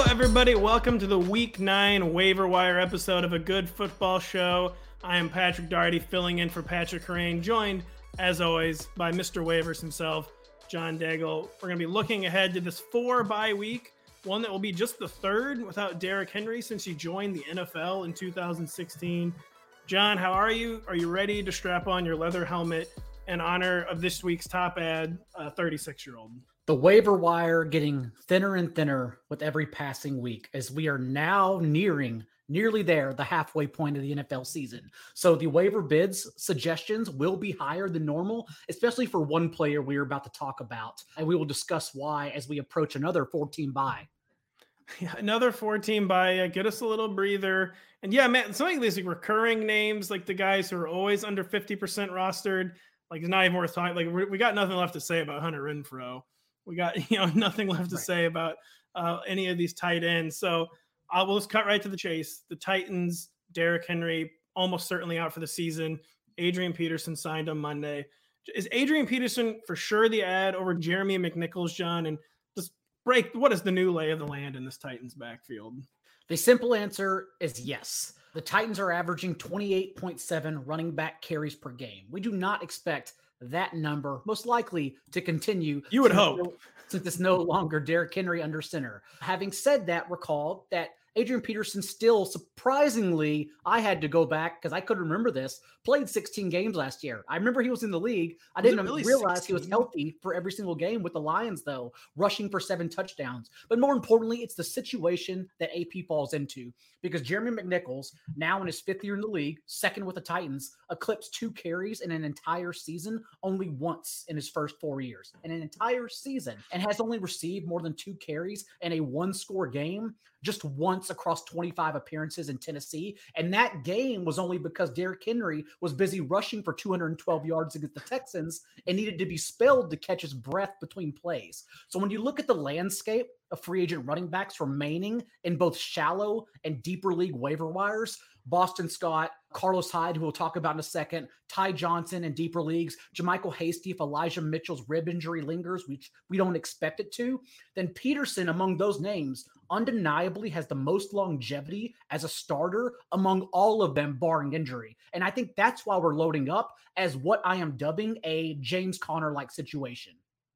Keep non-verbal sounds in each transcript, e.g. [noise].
Hello, everybody. Welcome to the Week 9 waiver wire episode of A Good Football Show. I am Patrick Daugherty, filling in for Patrick Kerrane, joined, as always, by Mr. Waivers himself, John Daigle. We're going to be looking ahead to this four bye week, one that will be just the third without Derrick Henry since he joined the NFL in 2016. John, how are you? Are you ready to strap on your leather helmet in honor of this week's top ad, uh, 36 year old? The waiver wire getting thinner and thinner with every passing week as we are now nearing nearly there the halfway point of the NFL season. So the waiver bids suggestions will be higher than normal, especially for one player we're about to talk about. And we will discuss why as we approach another 14 [laughs] bye. Yeah, another 14 bye. Uh, get us a little breather. And yeah, man, some of these like recurring names, like the guys who are always under 50% rostered, like it's not even worth talking. Like we got nothing left to say about Hunter Renfrow. We got [laughs] you know nothing left to right. say about uh, any of these tight ends. So I will just cut right to the chase. The Titans, Derrick Henry, almost certainly out for the season. Adrian Peterson signed on Monday. Is Adrian Peterson for sure the ad over Jeremy McNichols, John? And just break what is the new lay of the land in this Titans backfield? The simple answer is yes. The Titans are averaging 28.7 running back carries per game. We do not expect that number most likely to continue. You would hope. Since it's no longer Derrick Henry under center. Having said that, recall that Adrian Peterson still surprisingly, I had to go back because I couldn't remember this, played 16 games last year. I remember he was in the league. I didn't really realize 16? he was healthy for every single game with the Lions, though, rushing for seven touchdowns. But more importantly, it's the situation that AP falls into because Jeremy McNichols, now in his fifth year in the league, second with the Titans, eclipsed two carries in an entire season only once in his first four years, in an entire season, and has only received more than two carries in a one score game just once across 25 appearances in Tennessee. And that game was only because Derrick Henry was busy rushing for 212 yards against the Texans and needed to be spelled to catch his breath between plays. So when you look at the landscape of free agent running backs remaining in both shallow and deeper league waiver wires, Boston Scott, Carlos Hyde, who we'll talk about in a second, Ty Johnson in deeper leagues, JaMycal Hasty, if Elijah Mitchell's rib injury lingers, which we don't expect it to, then Peterson among those names undeniably has the most longevity as a starter among all of them, barring injury. And I think that's why we're loading up as what I am dubbing a James Conner like situation.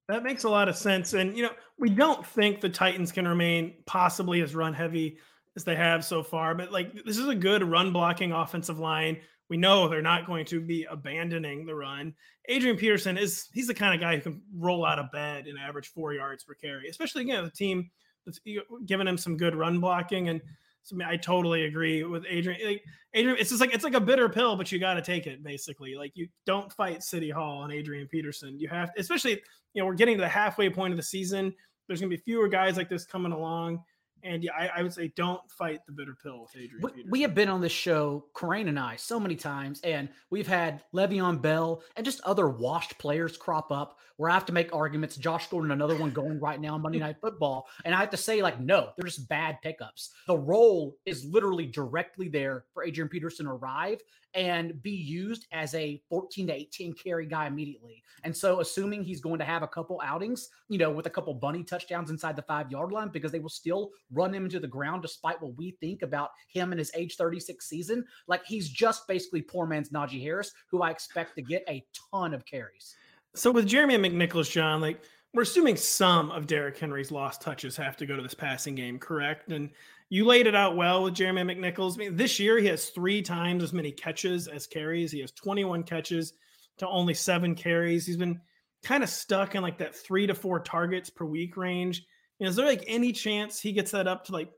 That makes a lot of sense. And, you know, we don't think the Titans can remain possibly as run heavy as they have so far, but like this is a good run blocking offensive line. We know they're not going to be abandoning the run. Adrian Peterson is he's the kind of guy who can roll out of bed and average four yards per carry, especially again, the team that's giving him some good run blocking. And so I totally agree with Adrian. Like, Adrian, it's just like it's like a bitter pill, but you got to take it. Basically, like you don't fight City Hall on Adrian Peterson. You have, especially you know, we're getting to the halfway point of the season. There's going to be fewer guys like this coming along. And yeah, I, I, would say don't fight the bitter pill with Adrian. We, we, have been on this show, Kerrane and I, so many times, and we've had Le'Veon Bell and just other washed players crop up where I have to make arguments. Josh Gordon, another one going right now on Monday Night Football, and I have to say, like, no, they're just bad pickups. The role is literally directly there for Adrian Peterson to arrive and be used as a 14 to 18 carry guy immediately. And so, assuming he's going to have a couple outings, you know, with a couple bunny touchdowns inside the five yard line, because they will still run him into the ground despite what we think about him and his age 36 season, like he's just basically poor man's Najee Harris, who I expect to get a ton of carries. So, with Jeremy McNichols, John, like, we're assuming some of Derrick Henry's lost touches have to go to this passing game, correct? And you laid it out well with Jeremy McNichols. I mean, this year he has three times as many catches as carries. He has 21 catches to only seven carries. He's been kind of stuck in like that three to four targets per week range. You know, is there like any chance he gets that up to like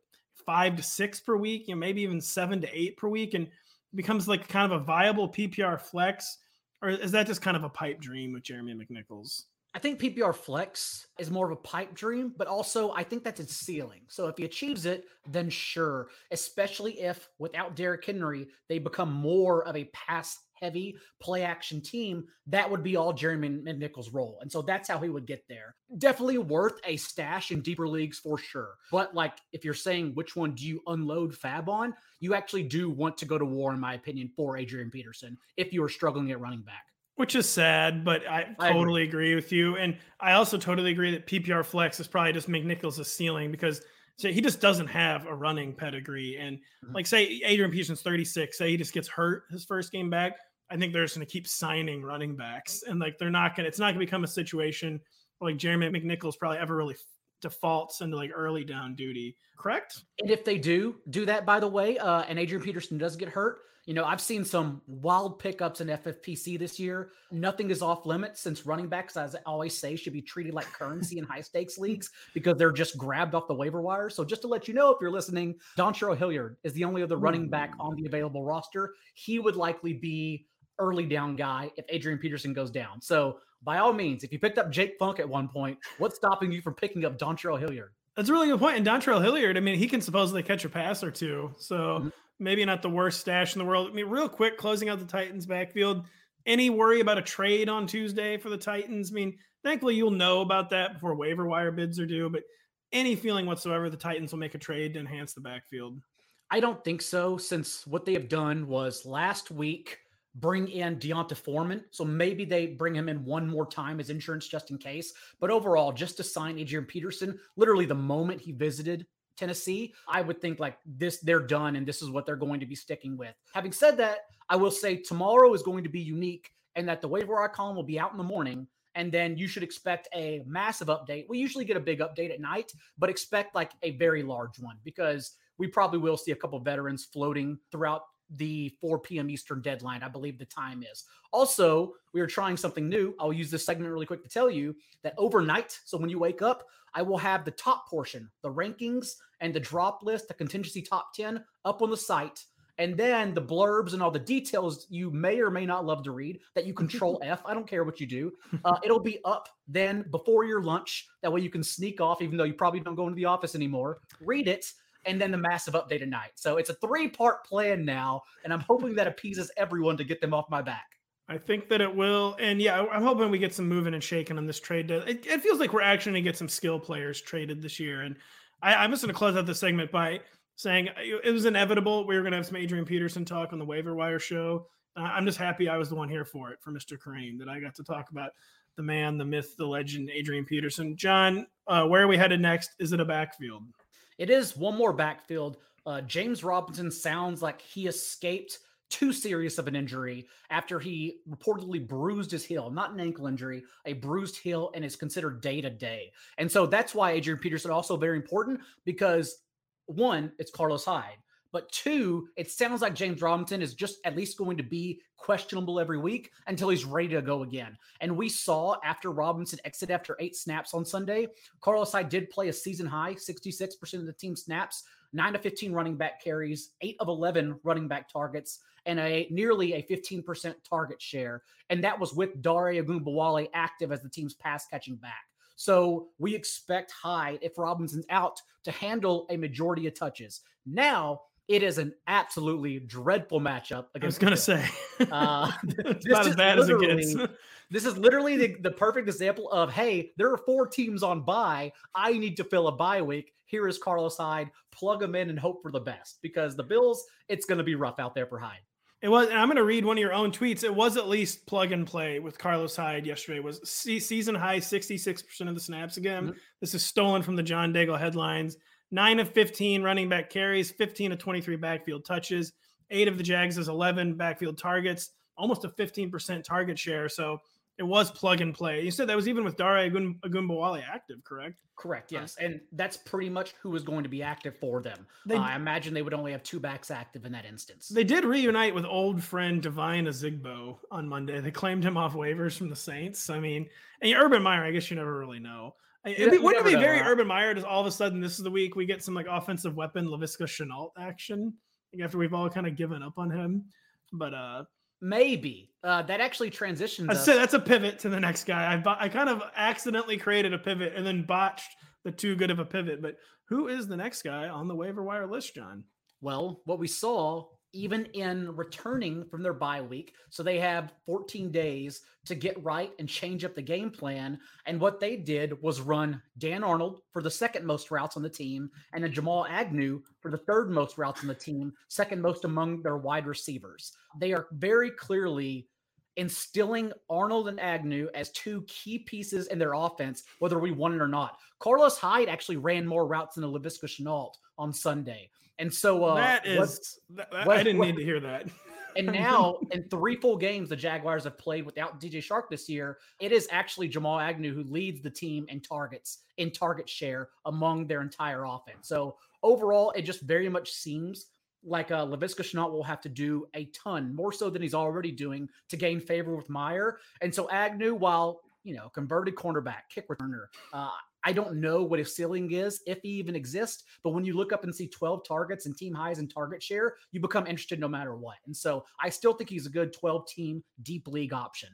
five to six per week, you know, maybe even seven to eight per week and becomes like kind of a viable PPR flex? Or is that just kind of a pipe dream with Jeremy McNichols? I think PPR flex is more of a pipe dream, but also I think that's its ceiling. So if he achieves it, then sure, especially if without Derrick Henry, they become more of a pass heavy play action team, that would be all Jeremy McNichols' role. And so that's how he would get there. Definitely worth a stash in deeper leagues for sure. But like if you're saying which one do you unload fab on, you actually do want to go to war, in my opinion, for Adrian Peterson if you are struggling at running back. Which is sad, but I, I totally agree. agree. with you. And I also totally agree that PPR flex is probably just McNichols' ceiling because so he just doesn't have a running pedigree. And mm-hmm. like say Adrian Peterson's 36, say he just gets hurt his first game back. I think they're just going to keep signing running backs, and like they're not going. to It's not going to become a situation where like Jeremy McNichols probably ever really defaults into like early down duty. Correct? And if they do do that, by the way, uh, and Adrian Peterson does get hurt, you know, I've seen some wild pickups in FFPC this year. Nothing is off limits since running backs, as I always say, should be treated like currency in high stakes leagues [laughs] because they're just grabbed off the waiver wire. So just to let you know, if you're listening, Dontrell Hilliard is the only other running back on the available roster. He would likely be early down guy if Adrian Peterson goes down. So by all means, if you picked up Jake Funk at one point, what's stopping you from picking up Dontrell Hilliard? That's a really good point. And Dontrell Hilliard, I mean, he can supposedly catch a pass or two. So mm-hmm. Maybe not the worst stash in the world. I mean, real quick, closing out the Titans backfield. Any worry about a trade on Tuesday for the Titans? I mean, thankfully you'll know about that before waiver wire bids are due, but any feeling whatsoever the Titans will make a trade to enhance the backfield? I don't think so, since what they have done was last week bring in D'Onta Foreman. So maybe they bring him in one more time as insurance just in case. But overall, just to sign Adrian Peterson, literally the moment he visited Tennessee, I would think like this, they're done and this is what they're going to be sticking with. Having said that, I will say tomorrow is going to be unique and that the waiver wire column will be out in the morning. And then you should expect a massive update. We usually get a big update at night, but expect like a very large one because we probably will see a couple veterans floating throughout the 4 p.m. Eastern deadline, I believe the time is. Also, we are trying something new. I'll use this segment really quick to tell you that overnight, so when you wake up, I will have the top portion, the rankings and the drop list, the contingency top 10 up on the site. And then the blurbs and all the details you may or may not love to read that you control [laughs] F. I don't care what you do. Uh, it'll be up then before your lunch. That way you can sneak off, even though you probably don't go into the office anymore. Read it and then the massive update at night. So it's a three part plan now, and I'm hoping that appeases everyone to get them off my back. I think that it will. And yeah, I'm hoping we get some moving and shaking on this trade. It, it feels like we're actually going to get some skill players traded this year. And I, am just going to close out the segment by saying it was inevitable. We were going to have some Adrian Peterson talk on the waiver wire show. Uh, I'm just happy I was the one here for it, for Mr. Kerrane, that I got to talk about the man, the myth, the legend, Adrian Peterson. John, uh, where are we headed next? Is it a backfield? It is one more backfield. Uh, James Robinson sounds like he escaped too serious of an injury after he reportedly bruised his heel, not an ankle injury, a bruised heel, and is considered day to day. And so that's why Adrian Peterson also very important because one, it's Carlos Hyde. But two, it sounds like James Robinson is just at least going to be questionable every week until he's ready to go again. And we saw after Robinson exited after eight snaps on Sunday, Carlos Hyde did play a season high 66% of the team snaps, nine to 15 running back carries, eight of 11 running back targets, and a nearly a 15% target share. And that was with Dare Ogunbowale active as the team's pass catching back. So we expect Hyde, if Robinson's out, to handle a majority of touches. Now, it is an absolutely dreadful matchup. Against I was going to say, [laughs] uh, [laughs] [laughs] it's not as bad as it gets. this is literally the, the perfect example of hey, there are four teams on bye. I need to fill a bye week. Here is Carlos Hyde. Plug him in and hope for the best because the Bills, it's going to be rough out there for Hyde. It was, and I'm going to read one of your own tweets. It was at least plug and play with Carlos Hyde yesterday. Was season high 66% of the snaps again. Mm-hmm. This is stolen from the John Daigle headlines. Nine of 15 running back carries, 15 of 23 backfield touches, eight of the Jags' 11 backfield targets, almost a 15% target share. So it was plug and play. You said that was even with Dare Ogunbowale active, correct? Correct. Yes, and that's pretty much who was going to be active for them. They, uh, I imagine they would only have two backs active in that instance. They did reunite with old friend Devine Ozigbo on Monday. They claimed him off waivers from the Saints. I mean, and Urban Meyer, I guess you never really know. It'd be, wouldn't it be very Urban Meyer? Does all of a sudden this is the week we get some like offensive weapon Laviska Shenault action like, after we've all kind of given up on him? But uh Maybe uh, that actually transitions. That's, that's a pivot to the next guy. I I kind of accidentally created a pivot and then botched the too good of a pivot. But who is the next guy on the waiver wire list, John? Well, what we saw even in returning from their bye week. So they have 14 days to get right and change up the game plan. And what they did was run Dan Arnold for the second most routes on the team and then Jamal Agnew for the third most routes on the team, second most among their wide receivers. They are very clearly instilling Arnold and Agnew as two key pieces in their offense, whether we want it or not. Carlos Hyde actually ran more routes than Laviska Shenault on Sunday. And so uh, that is, what, that, what, I didn't what, need to hear that. [laughs] and now, in three full games, the Jaguars have played without DJ Chark this year. It is actually Jamal Agnew who leads the team in targets, in target share among their entire offense. So overall, it just very much seems like uh, Laviska Shenault will have to do a ton more so than he's already doing to gain favor with Meyer. And so Agnew, while you know, converted cornerback, kick returner. Uh, I don't know what his ceiling is, if he even exists. But when you look up and see 12 targets and team highs and target share, you become interested no matter what. And so I still think he's a good 12 team deep league option.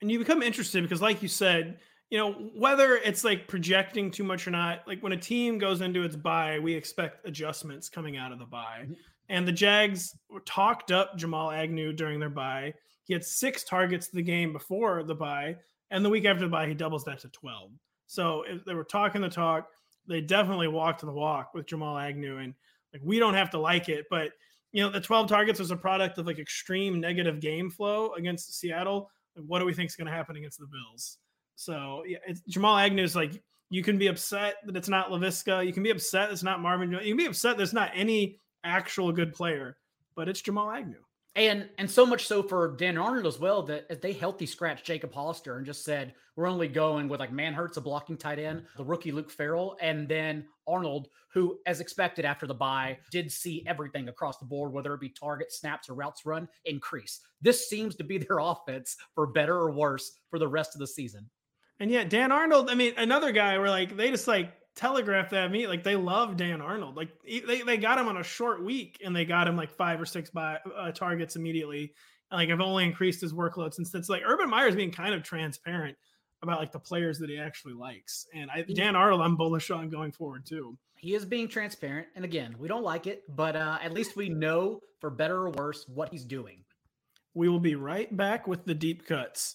And you become interested because, like you said, you know, whether it's like projecting too much or not, like when a team goes into its bye, we expect adjustments coming out of the bye. Mm-hmm. And the Jags talked up Jamal Agnew during their bye. He had six targets the game before the bye, and the week after the bye, he doubles that to 12. So they were talking the talk, they definitely walked the walk with Jamal Agnew. And like we don't have to like it, but you know, the 12 targets was a product of like extreme negative game flow against Seattle. Like, what do we think is going to happen against the Bills? So yeah, Jamal Agnew is like you can be upset that it's not Laviska. You can be upset it's not Marvin. You can be upset there's not any actual good player, but it's Jamal Agnew. And and so much so for Dan Arnold as well that they healthy scratched Jacob Hollister and just said we're only going with like Manhertz, a blocking tight end, the rookie Luke Farrell, and then Arnold, who, as expected after the bye, did see everything across the board, whether it be target snaps or routes run, increase. This seems to be their [laughs] offense for better or worse for the rest of the season. And yet Dan Arnold, I mean, another guy where like they just like telegraphed that me like they love Dan Arnold. Like they, they got him on a short week and they got him like five or six by, uh, targets immediately. And, like I've only increased his workload since it's like Urban Meyer's being kind of transparent about like the players that he actually likes. And I, Dan Arnold, I'm bullish on going forward too. He is being transparent, and again, we don't like it, but uh, at least we know for better or worse what he's doing. We will be right back with the deep cuts.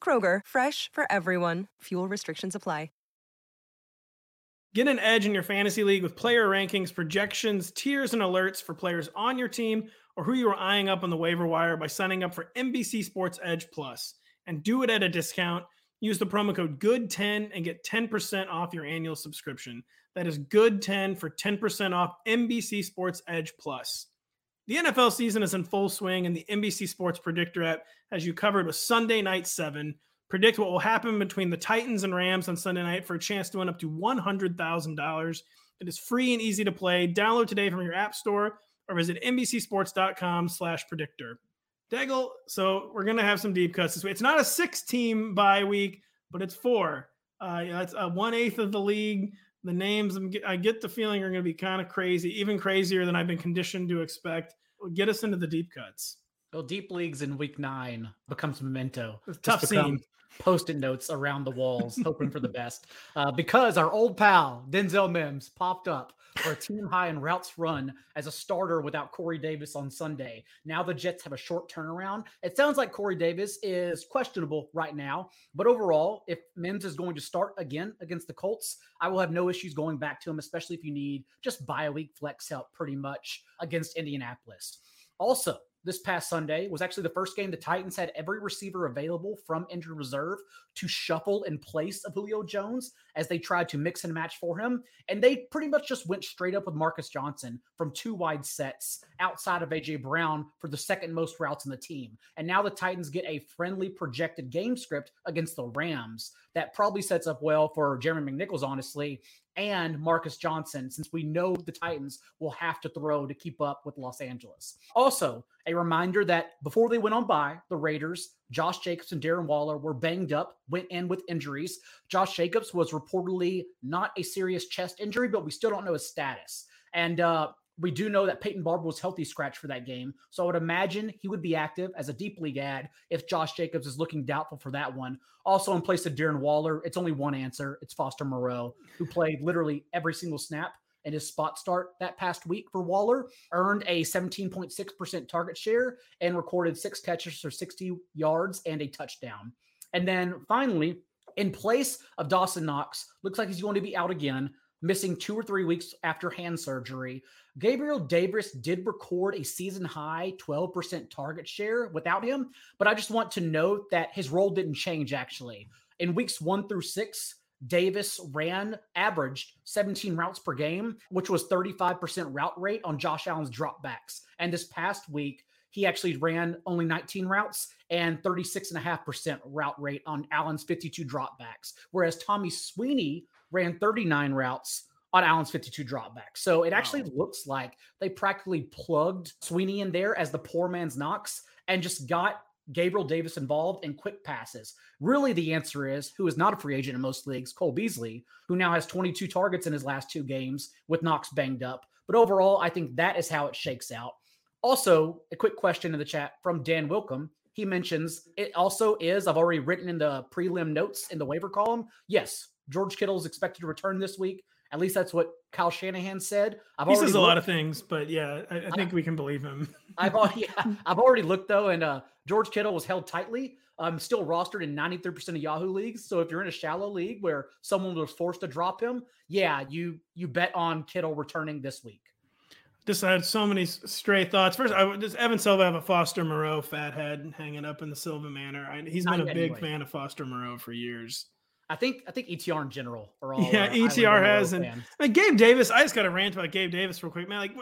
Kroger, fresh for everyone. Fuel restrictions apply. Get an edge in your fantasy league with player rankings, projections, tiers, and alerts for players on your team or who you are eyeing up on the waiver wire by signing up for NBC Sports Edge Plus. And do it at a discount. Use the promo code GOOD10 and get 10% off your annual subscription. That is GOOD10 for 10% off NBC Sports Edge Plus. The NFL season is in full swing, and the NBC Sports Predictor app has you covered with Sunday Night 7 Predict what will happen between the Titans and Rams on Sunday night for a chance to win up to $100,000. It is free and easy to play. Download today from your app store or visit NBCSports.com slash predictor. Daigle, so we're going to have some deep cuts this week. It's not a six team bye week, but it's four. Uh, that's a one eighth of the league. The names, I get the feeling, are going to be kind of crazy, even crazier than I've been conditioned to expect. Get us into the deep cuts. Well, deep leagues in week nine becomes memento. Tough scene post-it notes around the walls, hoping for the [laughs] best. Uh, because our old pal Denzel Mims popped up for a team high in routes run as a starter without Corey Davis on Sunday. Now the Jets have a short turnaround. It sounds like Corey Davis is questionable right now, but overall, if Mims is going to start again against the Colts, I will have no issues going back to him, especially if you need just bye week flex help pretty much against Indianapolis. Also, this past Sunday was actually the first game the Titans had every receiver available from injured reserve to shuffle in place of Julio Jones as they tried to mix and match for him. And they pretty much just went straight up with Marcus Johnson from two wide sets outside of AJ Brown for the second most routes in the team. And now the Titans get a friendly projected game script against the Rams that probably sets up well for Jeremy McNichols, honestly, and Marcus Johnson, since we know the Titans will have to throw to keep up with Los Angeles. Also, a reminder that before they went on bye, the Raiders, Josh Jacobs and Darren Waller were banged up, went in with injuries. Josh Jacobs was reportedly not a serious chest injury, but we still don't know his status. And uh, we do know that Peyton Barber was healthy scratch for that game. So I would imagine he would be active as a deep league ad if Josh Jacobs is looking doubtful for that one. Also, in place of Darren Waller, it's only one answer. It's Foster Moreau, who played literally every single snap in his spot start that past week for Waller, earned a 17.6% target share and recorded six catches for 60 yards and a touchdown. And then finally, in place of Dawson Knox, looks like he's going to be out again missing two or three weeks after hand surgery. Gabriel Davis did record a season high 12% target share without him, but I just want to note that his role didn't change actually. In weeks one through six, Davis ran, averaged 17 routes per game, which was 35% route rate on Josh Allen's dropbacks. And this past week, he actually ran only 19 routes and 36.5% route rate on Allen's 52 dropbacks. Whereas Tommy Sweeney ran 39 routes on Allen's 52 dropbacks. So it actually wow. looks like they practically plugged Sweeney in there as the poor man's Knox and just got Gabriel Davis involved in quick passes. Really, the answer is who is not a free agent in most leagues, Cole Beasley, who now has 22 targets in his last two games with Knox banged up. But overall, I think that is how it shakes out. Also, a quick question in the chat from Dan Wilcom. He mentions it also is, I've already written in the prelim notes in the waiver column. Yes, George Kittle is expected to return this week. At least that's what Kyle Shanahan said. I've he says a looked. lot of things, but yeah, I, I think I, we can believe him. [laughs] I've yeah, I've already looked though, and uh, George Kittle was held tightly. I'm still rostered in 93% of Yahoo leagues. So if you're in a shallow league where someone was forced to drop him, yeah, you you bet on Kittle returning this week. Just had so many stray thoughts. First, I does Evan Silva have a Foster Moreau fathead hanging up in the Silva Manor? I, he's been a big anyway. fan of Foster Moreau for years. I think I think ETR in general are all yeah. Uh, ETR has and I mean, Gabe Davis. I just got to rant about Gabe Davis real quick, man. Like,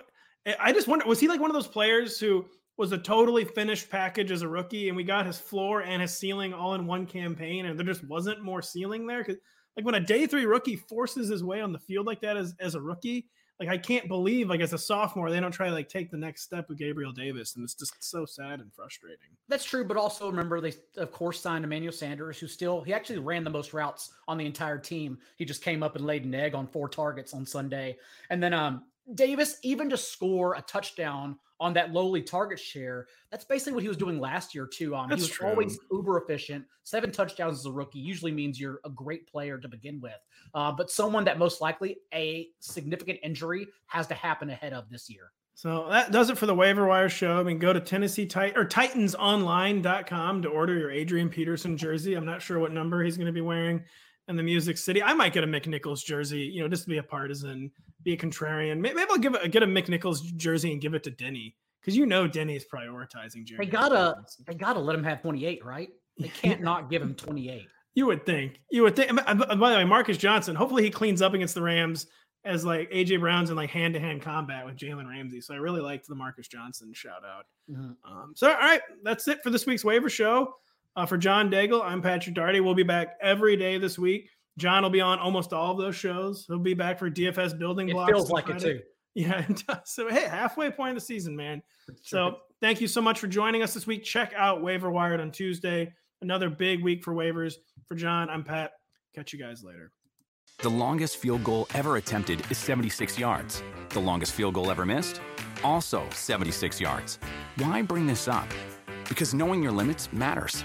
I just wonder was he like one of those players who was a totally finished package as a rookie, and we got his floor and his ceiling all in one campaign, and there just wasn't more ceiling there because like when a day three rookie forces his way on the field like that as, as a rookie, like I can't believe like as a sophomore they don't try to like take the next step with Gabriel Davis, and it's just so sad and frustrating. That's true, but also remember they of course signed Emmanuel Sanders, who still he actually ran the most routes on the entire team. He just came up and laid an egg on four targets on Sunday, and then um Davis even to score a touchdown on that lowly target share. That's basically what he was doing last year too. Um, he was true. always uber efficient. Seven touchdowns as a rookie usually means you're a great player to begin with. Uh, but someone that most likely a significant injury has to happen ahead of this year. So that does it for the waiver wire show. I mean, go to Tennessee Titan or TitansOnline.com to order your Adrian Peterson jersey. I'm not sure what number he's going to be wearing in the Music City. I might get a McNichols jersey, you know, just to be a partisan, be a contrarian. Maybe, I'll give a, get a McNichols jersey and give it to Denny because you know Denny's prioritizing Jerry. They gotta, they gotta let him have 28, right? They [laughs] can't not give him 28. You would think. You would think. By the way, Marcus Johnson. Hopefully, he cleans up against the Rams as like AJ Brown's in like hand to hand combat with Jalen Ramsey. So I really liked the Marcus Johnson shout out. Mm-hmm. Um, so all right, that's it for this week's waiver show. Uh, for John Daigle, I'm Patrick Daugherty. We'll be back every day this week. John will be on almost all of those shows. He'll be back for DFS building blocks. It feels like it too. [laughs] Yeah. So hey, halfway point of the season, man. So thank you so much for joining us this week. Check out Waiver Wired on Tuesday. Another big week for waivers. For John, I'm Pat. Catch you guys later. The longest field goal ever attempted is 76 yards. The longest field goal ever missed? Also 76 yards. Why bring this up? Because knowing your limits matters,